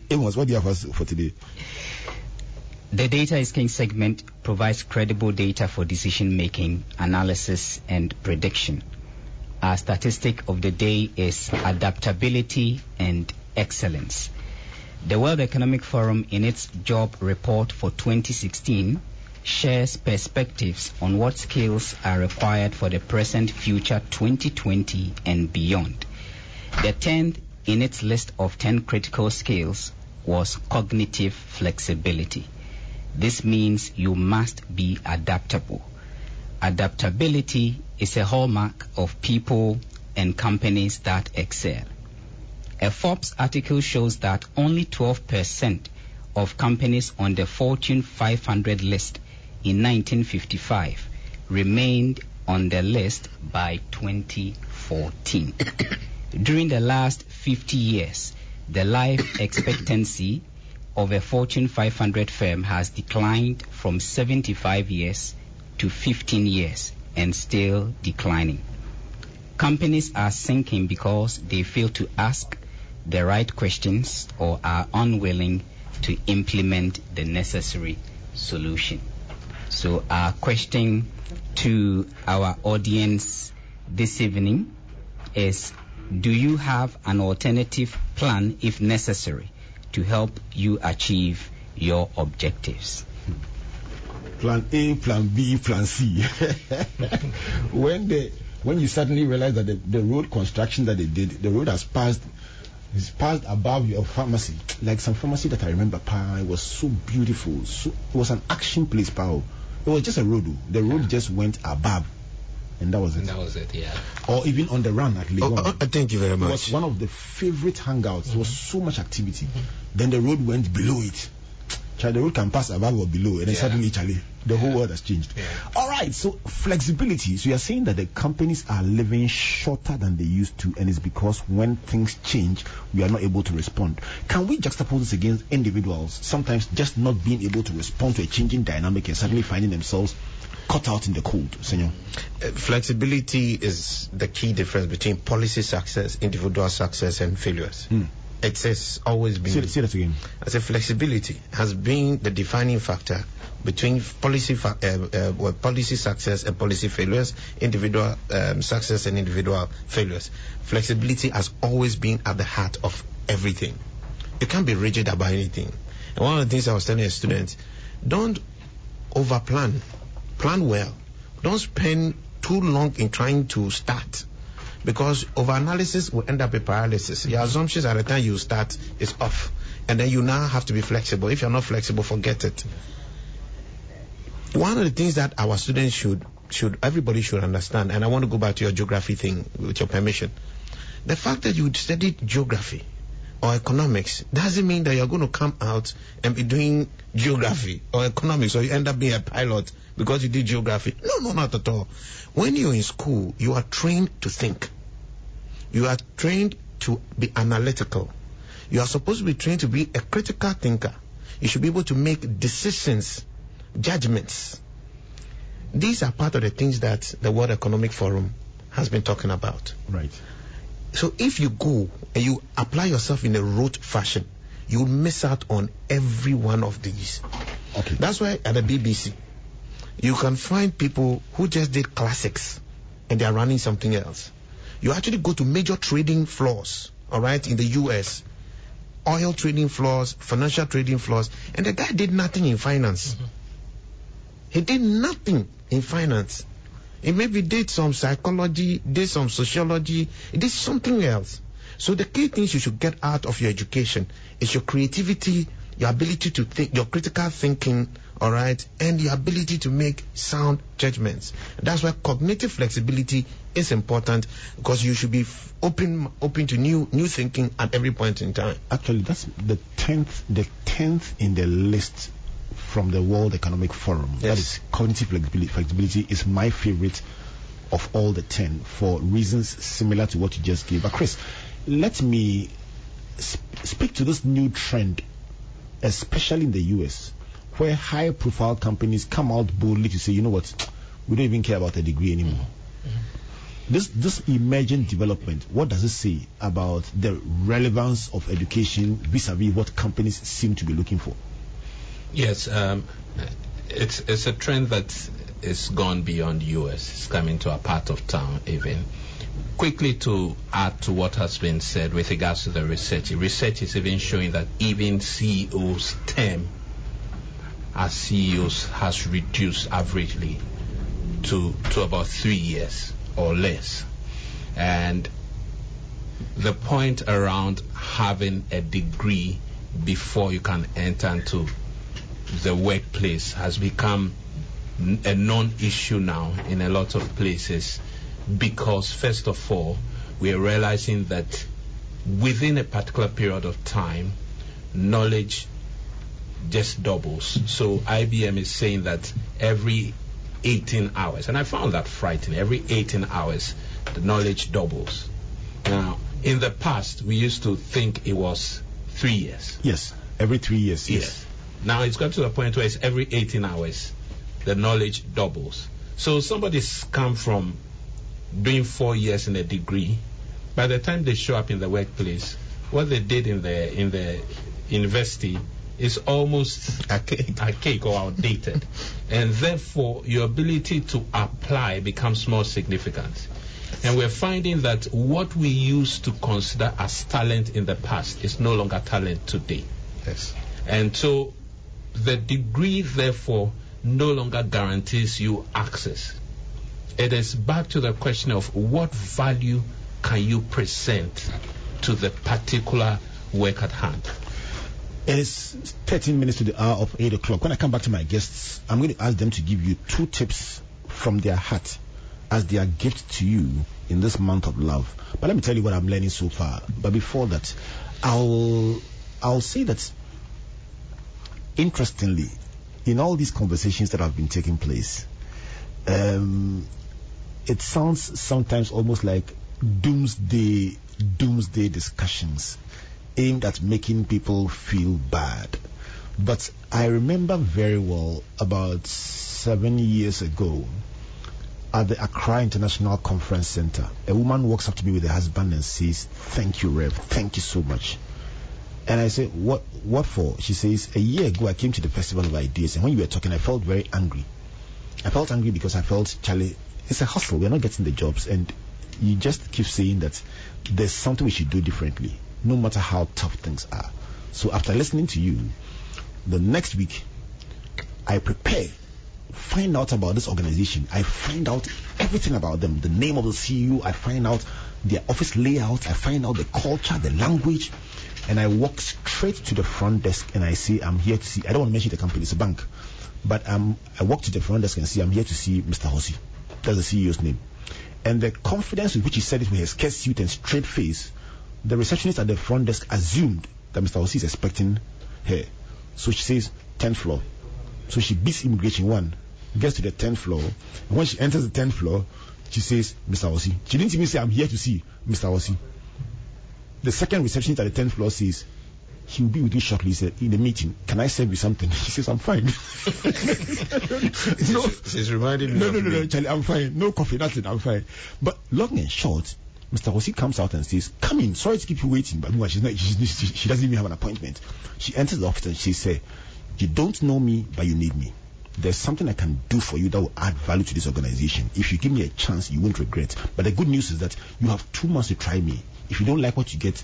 [SPEAKER 1] Amos, what do you have for today?
[SPEAKER 6] The Data is King segment provides credible data for decision making, analysis, and prediction. Our statistic of the day is adaptability and excellence. The World Economic Forum, in its job report for 2016, shares perspectives on what skills are required for the present future 2020 and beyond. The 10th in its list of 10 critical skills was cognitive flexibility. This means you must be adaptable. Adaptability is a hallmark of people and companies that excel. A Forbes article shows that only 12% of companies on the Fortune 500 list in 1955 remained on the list by 2014. During the last 50 years, the life expectancy of a Fortune 500 firm has declined from 75 years to 15 years and still declining. Companies are sinking because they fail to ask the right questions or are unwilling to implement the necessary solution. So, our question to our audience this evening is Do you have an alternative plan if necessary? To help you achieve your objectives?
[SPEAKER 1] Plan A, Plan B, Plan C. when they, when you suddenly realize that the, the road construction that they did, the road has passed it's passed above your pharmacy. Like some pharmacy that I remember, pa, it was so beautiful. So it was an action place, pal. It was just a road. oh. The road just went above, and that was it.
[SPEAKER 2] That was it, yeah.
[SPEAKER 1] Or even on the run at
[SPEAKER 3] Oh,
[SPEAKER 1] Legon.
[SPEAKER 3] oh, thank you very much.
[SPEAKER 1] It was one of the favorite hangouts. There was
[SPEAKER 2] Mm-hmm.
[SPEAKER 1] so much activity. Then the road went below it. Charlie, the road can pass above or below, and then
[SPEAKER 2] Yeah.
[SPEAKER 1] suddenly, Charlie, the whole world has changed.
[SPEAKER 2] Yeah.
[SPEAKER 1] All right, so flexibility. So you're saying that the companies are living shorter than they used to, and it's because when things change, we are not able to respond. Can we juxtapose this against individuals sometimes just not being able to respond to a changing dynamic and suddenly finding themselves caught out in the cold, Senyo?
[SPEAKER 3] Uh, flexibility is the key difference between policy success, individual success, and failures.
[SPEAKER 1] Hmm.
[SPEAKER 3] It has always been.
[SPEAKER 1] Say, say that again.
[SPEAKER 3] I say flexibility has been the defining factor between policy fa- uh, uh, policy success and policy failures, individual um, success and individual failures. Flexibility has always been at the heart of everything. You can't be rigid about anything. And one of the things I was telling a student, don't overplan. Plan well. Don't spend too long in trying to start because overanalysis will end up with paralysis. Your assumptions at the time you start is off, and then you now have to be flexible. If you're not flexible, forget it. One of the things that our students should should everybody should understand, and I want to go back to your geography thing with your permission. The fact that you studied geography or economics doesn't mean that you're going to come out and be doing geography or economics or you end up being a pilot because you did geography. No, no, not at all. When you're in school, you are trained to think. You are trained to be analytical. You are supposed to be trained to be a critical thinker. You should be able to make decisions, judgments. These are part of the things that the World Economic Forum has been talking about.
[SPEAKER 1] Right.
[SPEAKER 3] So if you go and you apply yourself in a rote fashion, you will miss out on every one of these.
[SPEAKER 1] Okay.
[SPEAKER 3] That's why at the BBC, you can find people who just did classics and they are running something else. You actually go to major trading floors, all right, in the US, oil trading floors, financial trading floors, and the guy did nothing in finance. Mm-hmm. He did nothing in finance. He maybe did some psychology, did some sociology, he did something else. So the key things you should get out of your education is your creativity, your ability to think, your critical thinking, all right, and your ability to make sound judgments. That's why cognitive flexibility is important because you should be open, open to new, new thinking at every point in time.
[SPEAKER 1] Actually, that's the tenth, the tenth in the list from the World Economic Forum. That
[SPEAKER 3] Yes.
[SPEAKER 1] is cognitive flexibility, flexibility is my favorite of all the ten for reasons similar to what you just gave. But Chris, let me sp- speak to this new trend, especially in the US, where high profile companies come out boldly to say, you know what, we don't even care about a degree anymore. Mm-hmm. This this emergent development, what does it say about the relevance of education vis-a-vis what companies seem to be looking for?
[SPEAKER 2] Yes, um, it's it's a trend that is gone beyond US. It's coming to a part of town even. Quickly to add to what has been said with regards to the research, research is even showing that even CEOs' term as CEOs has reduced averagely to to about three years or less. And the point around having a degree before you can enter into the workplace has become a non-issue now in a lot of places because first of all we are realizing that within a particular period of time knowledge just doubles so IBM is saying that every 18 hours and I found that frightening every 18 hours the knowledge doubles now in the past we used to think it was 3 years
[SPEAKER 1] Yes, every three years.
[SPEAKER 2] Yes. Now it's got to the point where it's every 18 hours, the knowledge doubles. So somebody's come from doing four years in a degree. By the time they show up in the workplace, what they did in the in the university is almost
[SPEAKER 3] Archaic.
[SPEAKER 2] archaic or outdated, and therefore your ability to apply becomes more significant. And we're finding that what we used to consider as talent in the past is no longer talent today.
[SPEAKER 3] Yes.
[SPEAKER 2] And so the degree, therefore, no longer guarantees you access. It is back to the question of what value can you present to the particular work at hand.
[SPEAKER 1] It is 13 minutes to the hour of 8 o'clock. When I come back to my guests, I'm going to ask them to give you two tips from their heart as their gift to you in this month of love. But let me tell you what I'm learning so far. But before that, I'll I'll say that interestingly, in all these conversations that have been taking place, um, it sounds sometimes almost like doomsday doomsday discussions aimed at making people feel bad. But I remember very well about seven years ago at the Accra International Conference Center, a woman walks up to me with her husband and says, Thank you, Rev. Thank you so much. And I said, What what for? She says, A year ago I came to the Festival of Ideas and when you were talking I felt very angry. I felt angry because I felt Charlie, it's a hustle, we're not getting the jobs and you just keep saying that there's something we should do differently, no matter how tough things are. So after listening to you, the next week I prepare, find out about this organization. I find out everything about them, the name of the CEO. I find out their office layout. I find out the culture, the language, and I walk straight to the front desk and I say, I'm here to see. I don't want to mention the company; it's a bank, but um, I walk to the front desk and say, I'm here to see Mr. Hosi. That's the CEO's name. And the confidence with which he said it with his skirt suit and straight face, the receptionist at the front desk assumed that Mr. Hosi is expecting her. So she says, 10th floor. So she beats immigration one, gets to the 10th floor. And when she enters the 10th floor, she says, Mr. Ossi. She didn't even say, I'm here to see Mr. Ossi. The second receptionist at the 10th floor says, he will be with you shortly. He said, in the meeting, can I serve you something? She says, I'm fine. no,
[SPEAKER 3] She's reminding me
[SPEAKER 1] no, no, no, no, Charlie, I'm fine. No coffee, nothing, I'm fine. But long and short, Mr. Hosi comes out and says, Come in, sorry to keep you waiting, but meanwhile, she's not, she, she, she doesn't even have an appointment. She enters the office and she says, You don't know me, but you need me. There's something I can do for you that will add value to this organization. If you give me a chance, you won't regret. But the good news is that you have two months to try me. If you don't like what you get,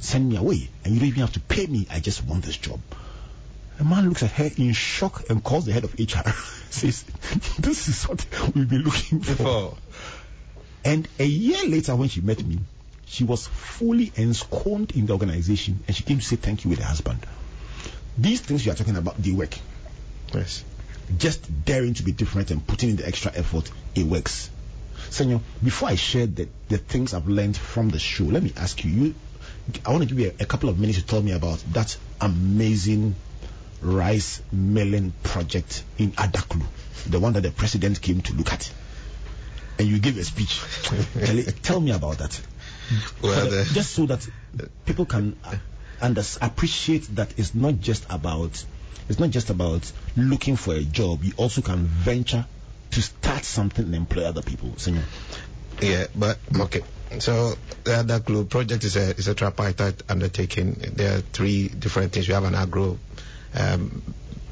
[SPEAKER 1] send me away. And you don't even have to pay me. I just want this job. The man looks at her in shock and calls the head of HR. Says, This is what we've been looking for. And a year later, when she met me, she was fully ensconced in the organization and she came to say thank you with her husband. These things you are talking about, they work.
[SPEAKER 3] Yes.
[SPEAKER 1] Just daring to be different and putting in the extra effort, it works. Senyo, before I share the, the things I've learned from the show, let me ask you, you I want to give you a, a couple of minutes to tell me about that amazing rice milling project in Adaklu, the one that the president came to look at. And you gave a speech. Tell, me about that.
[SPEAKER 3] Well,
[SPEAKER 1] the, just so that people can uh, appreciate that it's not just about it's not just about looking for a job. You also can venture to start something and employ other people. Senyo.
[SPEAKER 3] Yeah, but okay. So the Adaklu project is a is a tripartite undertaking. There are three different things. We have an agro um,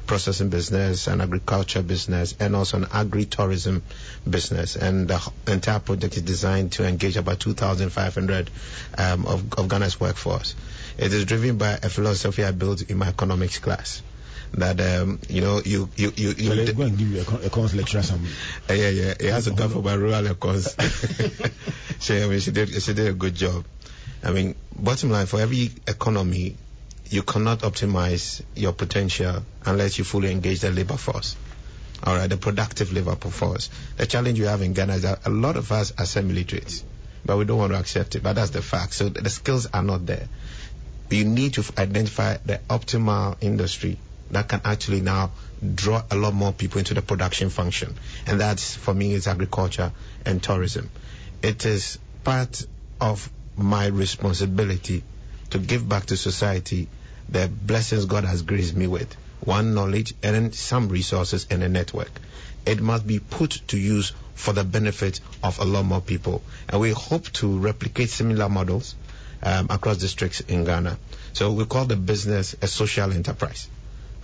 [SPEAKER 3] processing business, an agriculture business, and also an agri-tourism business. And the entire project is designed to engage about 2,500 um, of, of Ghana's workforce. It is driven by a philosophy I built in my economics class. That um, you know, you you you, you
[SPEAKER 1] So let's go and give you a, con- a cons lecture some.
[SPEAKER 3] uh, yeah, yeah. It has to come from my rural accounts. so, I mean, she did, she did a good job. I mean, bottom line, for every economy, you cannot optimize your potential unless you fully engage the labor force. All right, the productive labor force. The challenge we have in Ghana is that a lot of us are semi-literates, but we don't want to accept it. But that's the fact. So the skills are not there. You need to identify the optimal industry that can actually now draw a lot more people into the production function. And that's, for me, is agriculture and tourism. It is part of my responsibility to give back to society the blessings God has graced me with. One, knowledge, and then some resources and a network. It must be put to use for the benefit of a lot more people. And we hope to replicate similar models um, across districts in Ghana. So we call the business a social enterprise.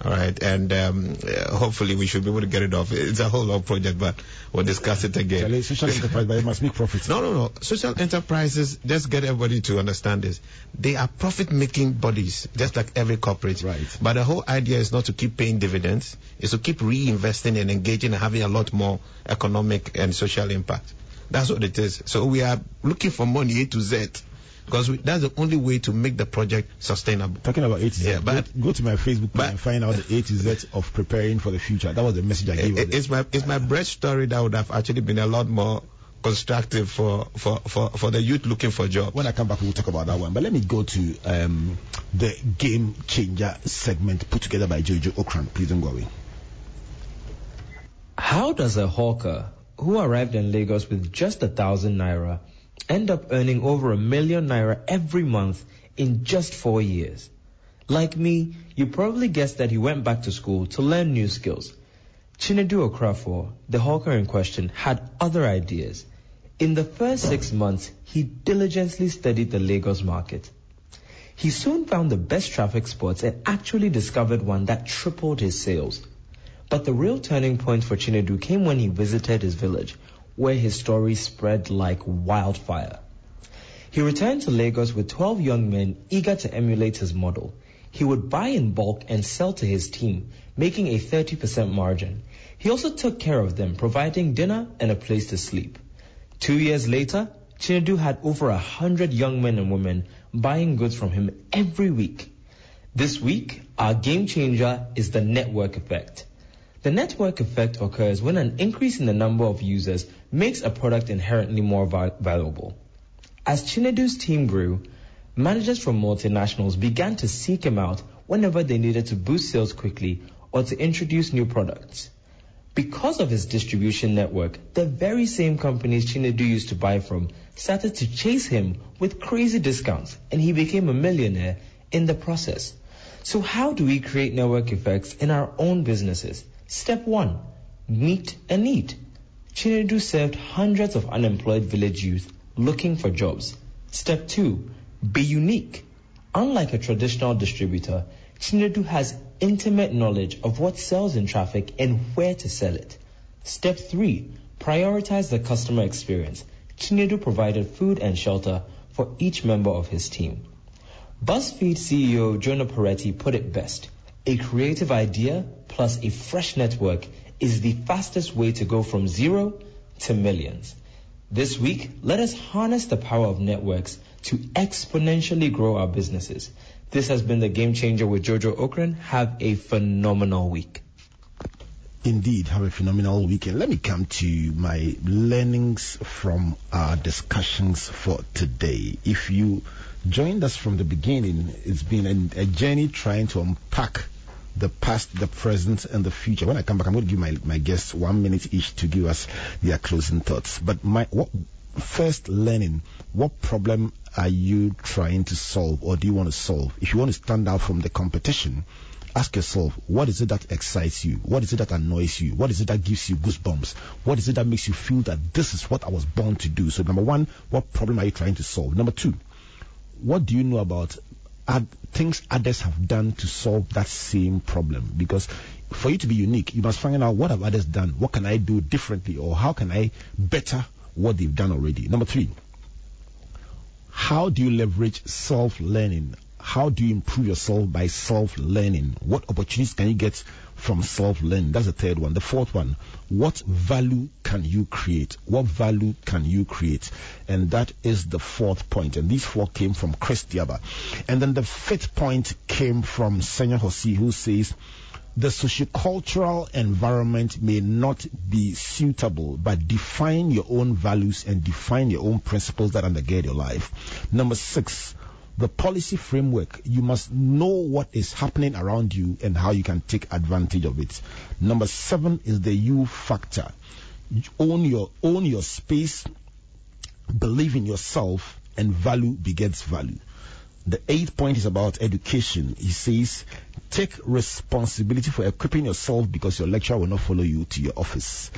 [SPEAKER 3] All right, and um, hopefully we should be able to get it off. It's a whole lot project, but we'll discuss it again.
[SPEAKER 1] Social enterprise, but it must make profit.
[SPEAKER 3] No, no, no. Social enterprises, just get everybody to understand this. They are profit making bodies, just like every corporate.
[SPEAKER 1] Right.
[SPEAKER 3] But the whole idea is not to keep paying dividends, it's to keep reinvesting and engaging and having a lot more economic and social impact. That's what it is. So we are looking for money A to Z because we, that's the only way to make the project sustainable.
[SPEAKER 1] Talking about A to Z,
[SPEAKER 3] Yeah, but-
[SPEAKER 1] go, go to my Facebook page
[SPEAKER 3] but-
[SPEAKER 1] and find out the A to Z of preparing for the future. That was the message I gave.
[SPEAKER 3] It- it's my it's my bread story that would have actually been a lot more constructive for, for, for, for the youth looking for jobs.
[SPEAKER 1] When I come back, we'll talk about that one. But let me go to um, the game changer segment put together by Jojo Ocran. Please don't go away.
[SPEAKER 7] How does a hawker who arrived in Lagos with just a thousand naira end up earning over a million naira every month in just four years? Like me, you probably guessed that he went back to school to learn new skills. Chinedu Okrafor, the hawker in question, had other ideas. In the first six months, he diligently studied the Lagos market. He soon found the best traffic spots and actually discovered one that tripled his sales. But the real turning point for Chinedu came when he visited his village, where his story spread like wildfire. He returned to Lagos with 12 young men eager to emulate his model. He would buy in bulk and sell to his team, making a 30% margin. He also took care of them, providing dinner and a place to sleep. Two years later, Chinedu had over a hundred young men and women buying goods from him every week. This week, our game changer is the network effect. The network effect occurs when an increase in the number of users makes a product inherently more val- valuable. As Chinedu's team grew, managers from multinationals began to seek him out whenever they needed to boost sales quickly or to introduce new products. Because of his distribution network, the very same companies Chinedu used to buy from started to chase him with crazy discounts and he became a millionaire in the process. So how do we create network effects in our own businesses? Step one, meet a need. Chinedu served hundreds of unemployed village youth looking for jobs. Step two, be unique. Unlike a traditional distributor, Chinedu has intimate knowledge of what sells in traffic and where to sell it. Step three, prioritize the customer experience. Chinedu provided food and shelter for each member of his team. BuzzFeed CEO Jonah Peretti put it best. A creative idea plus a fresh network is the fastest way to go from zero to millions. This week, let us harness the power of networks to exponentially grow our businesses. This has been the Game Changer with Jojo Ocran. Have a phenomenal week.
[SPEAKER 1] Indeed, have a phenomenal weekend. Let me come to my learnings from our discussions for today. If you joined us from the beginning, it's been a, a journey trying to unpack the past, the present, and the future. When I come back, I'm going to give my, my guests one minute each to give us their closing thoughts. But my what first learning what problem are you trying to solve or do you want to solve? If you want to stand out from the competition, ask yourself, what is it that excites you? What is it that annoys you? What is it that gives you goosebumps? What is it that makes you feel that this is what I was born to do? So, number one, what problem are you trying to solve? Number two, what do you know about ad- things others have done to solve that same problem? Because for you to be unique, you must find out what have others done? What can I do differently? Or how can I better what they've done already? Number three, how do you leverage self-learning? How do you improve yourself by self-learning? What opportunities can you get from self-learning? That's the third one. The fourth one, what value can you create? What value can you create? And that is the fourth point. And these four came from Chris Diaba. And then the fifth point came from Senyo Hosi, who says, the sociocultural environment may not be suitable, but define your own values and define your own principles that undergird your life. Number six, the policy framework. You must know what is happening around you and how you can take advantage of it. Number seven is the you factor. Own your own your space, believe in yourself, and value begets value. The eighth point is about education. He says, take responsibility for equipping yourself because your lecturer will not follow you to your office.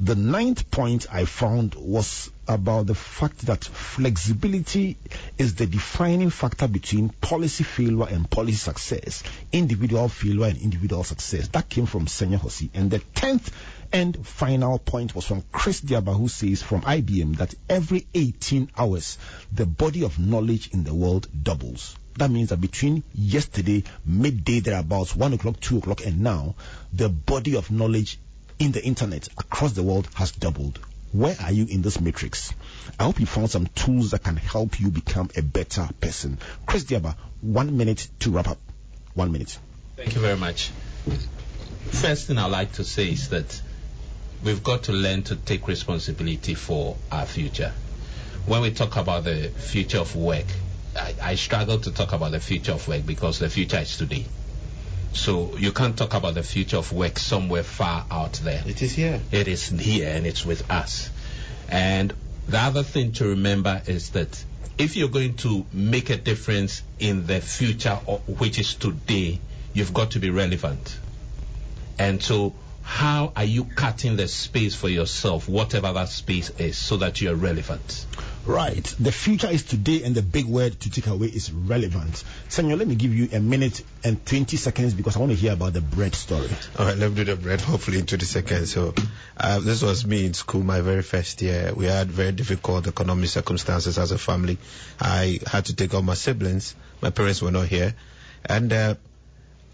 [SPEAKER 1] The ninth point I found was about the fact that flexibility is the defining factor between policy failure and policy success, individual failure and individual success. That came from Senyo Hosi. And the tenth and final point was from Chris Diaba, who says from IBM that every 18 hours, the body of knowledge in the world doubles. That means that between yesterday, midday, thereabouts, 1 o'clock, 2 o'clock, and now, the body of knowledge in the internet across the world has doubled. Where are you in this matrix? I hope you found some tools that can help you become a better person. Chris Diaba, one minute to wrap up. One minute.
[SPEAKER 2] Thank you very much. First thing I'd like to say is that we've got to learn to take responsibility for our future. When we talk about the future of work, I, I struggle to talk about the future of work because the future is today. So you can't talk about the future of work somewhere far out there.
[SPEAKER 3] It is here.
[SPEAKER 2] It is here and it's with us. And the other thing to remember is that if you're going to make a difference in the future, which is today, you've got to be relevant. And so, how are you cutting the space for yourself, whatever that space is, so that you're relevant?
[SPEAKER 1] Right. The future is today, and the big word to take away is relevant. Senyo, let me give you a minute and 20 seconds because I want to hear about the bread story.
[SPEAKER 3] All right, let me do the bread, hopefully in 20 seconds. So, uh, this was me in school, my very first year. We had very difficult economic circumstances as a family. I had to take out my siblings. My parents were not here. And uh,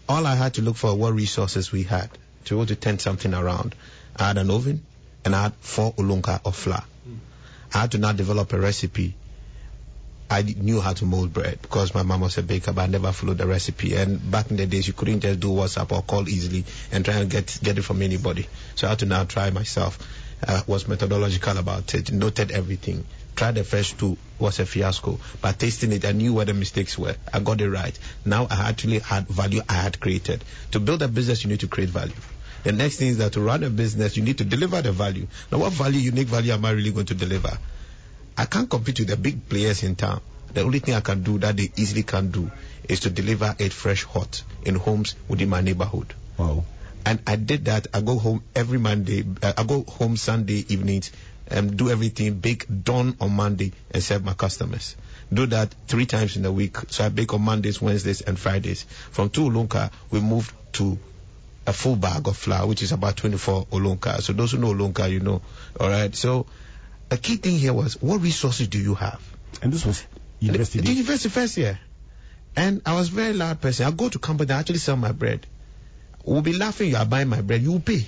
[SPEAKER 3] all I had to look for were resources we had to be able to turn something around. I had an oven and I had four ulunka of flour. I had to now develop a recipe. I knew how to mold bread because my mom was a baker, but I never followed the recipe. And back in the days, you couldn't just do WhatsApp or call easily and try and get get it from anybody. So I had to now try myself. Uh, was methodological about it, noted everything. Tried the first two, was a fiasco. But tasting it, I knew where the mistakes were. I got it right. Now I actually had value I had created. To build a business, you need to create value. The next thing is that to run a business, you need to deliver the value. Now, what value, unique value, am I really going to deliver? I can't compete with the big players in town. The only thing I can do that they easily can do is to deliver it fresh hot in homes within my neighborhood.
[SPEAKER 1] Wow.
[SPEAKER 3] And I did that. I go home every Monday. Uh, I go home Sunday evenings and do everything, bake dawn on Monday and serve my customers. Do that three times in a week. So I bake on Mondays, Wednesdays, and Fridays. From two Olunka, we moved to a full bag of flour, which is about 24 Olunka. So those who know Olunka, you know. All right. So a key thing here was what resources do you have?
[SPEAKER 1] And this was university.
[SPEAKER 3] The
[SPEAKER 1] days.
[SPEAKER 3] university first year. And I was very loud person. I go to company, I actually sell my bread. We'll be laughing, you are buying my bread, you will pay.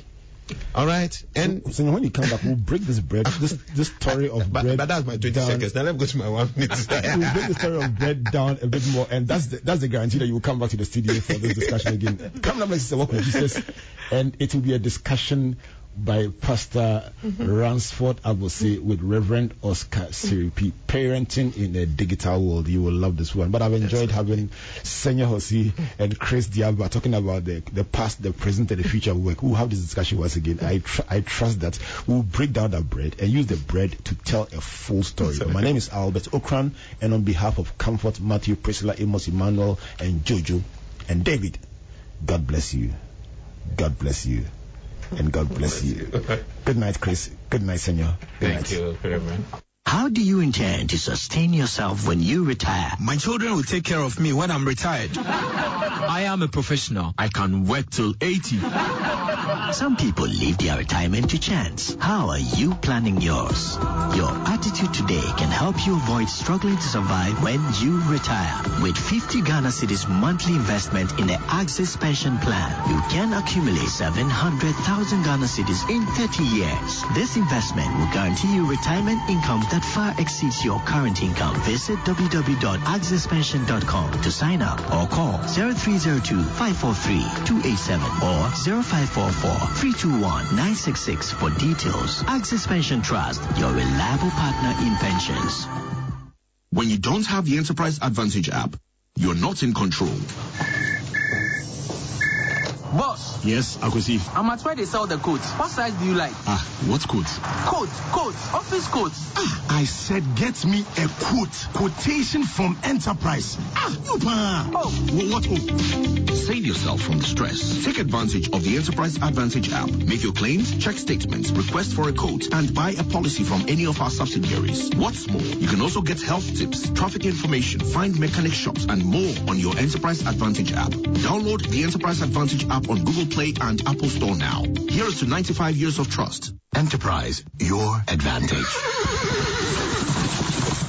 [SPEAKER 3] All right? And
[SPEAKER 1] So, when you come back, we'll break this bread, this this story of
[SPEAKER 3] but,
[SPEAKER 1] bread.
[SPEAKER 3] but that's my 20
[SPEAKER 1] down.
[SPEAKER 3] seconds. Now let me go to my one minute.
[SPEAKER 1] we'll break the story of bread down a bit more, and that's the, that's the guarantee that you will come back to the studio for this discussion again. Come now, let's walk with Jesus, and it will be a discussion by Pastor mm-hmm. Ransford Abose mm-hmm. with Reverend Oscar Siripi, Parenting in a Digital World. You will love this one. But I've enjoyed having Senyo Hosi and Chris Diaba talking about the, the past, the present, and the future of work. We'll have this discussion once again. I, tr- I trust that we'll break down that bread and use the bread to tell a full story. My name is Albert Ocran, and on behalf of Comfort, Matthew, Priscilla, Amos, Emmanuel, and Jojo, and David, God bless you. God bless you. And God bless you. Good night, Chris. Good night, Senyo. Good
[SPEAKER 2] Thank
[SPEAKER 1] night.
[SPEAKER 2] you, Reverend.
[SPEAKER 8] How do you intend to sustain yourself when you retire?
[SPEAKER 9] My children will take care of me when I'm retired. I am a professional. I can work till 80.
[SPEAKER 8] Some people leave their retirement to chance. How are you planning yours? Your attitude today can help you avoid struggling to survive when you retire. With 50 Ghana Cedis monthly investment in the Axis Pension Plan, you can accumulate 700,000 Ghana Cedis in 30 years. This investment will guarantee you retirement income that far exceeds your current income. Visit www.axispension.com to sign up or call 0302 543 287 or 0544 321 966 for details. Axis Pension Trust, your reliable partner in pensions.
[SPEAKER 10] When you don't have the Enterprise Advantage app, you're not in control.
[SPEAKER 9] Boss,
[SPEAKER 10] Yes, Akosi.
[SPEAKER 9] I'm at where they sell the coats. What size do you like?
[SPEAKER 10] Ah, what code?
[SPEAKER 9] Coats, coats, office coats.
[SPEAKER 5] I said get me a quote. Quotation from Enterprise. Ah, you pa.
[SPEAKER 9] Oh,
[SPEAKER 10] What? Oh. Save yourself from the stress. Take advantage of the Enterprise Advantage app. Make your claims, check statements, request for a quote, and buy a policy from any of our subsidiaries. What's more, you can also get health tips, traffic information, find mechanic shops, and more on your Enterprise Advantage app. Download the Enterprise Advantage app on Google Play and Apple Store now. Here is to 95 years of trust.
[SPEAKER 8] Enterprise, your advantage.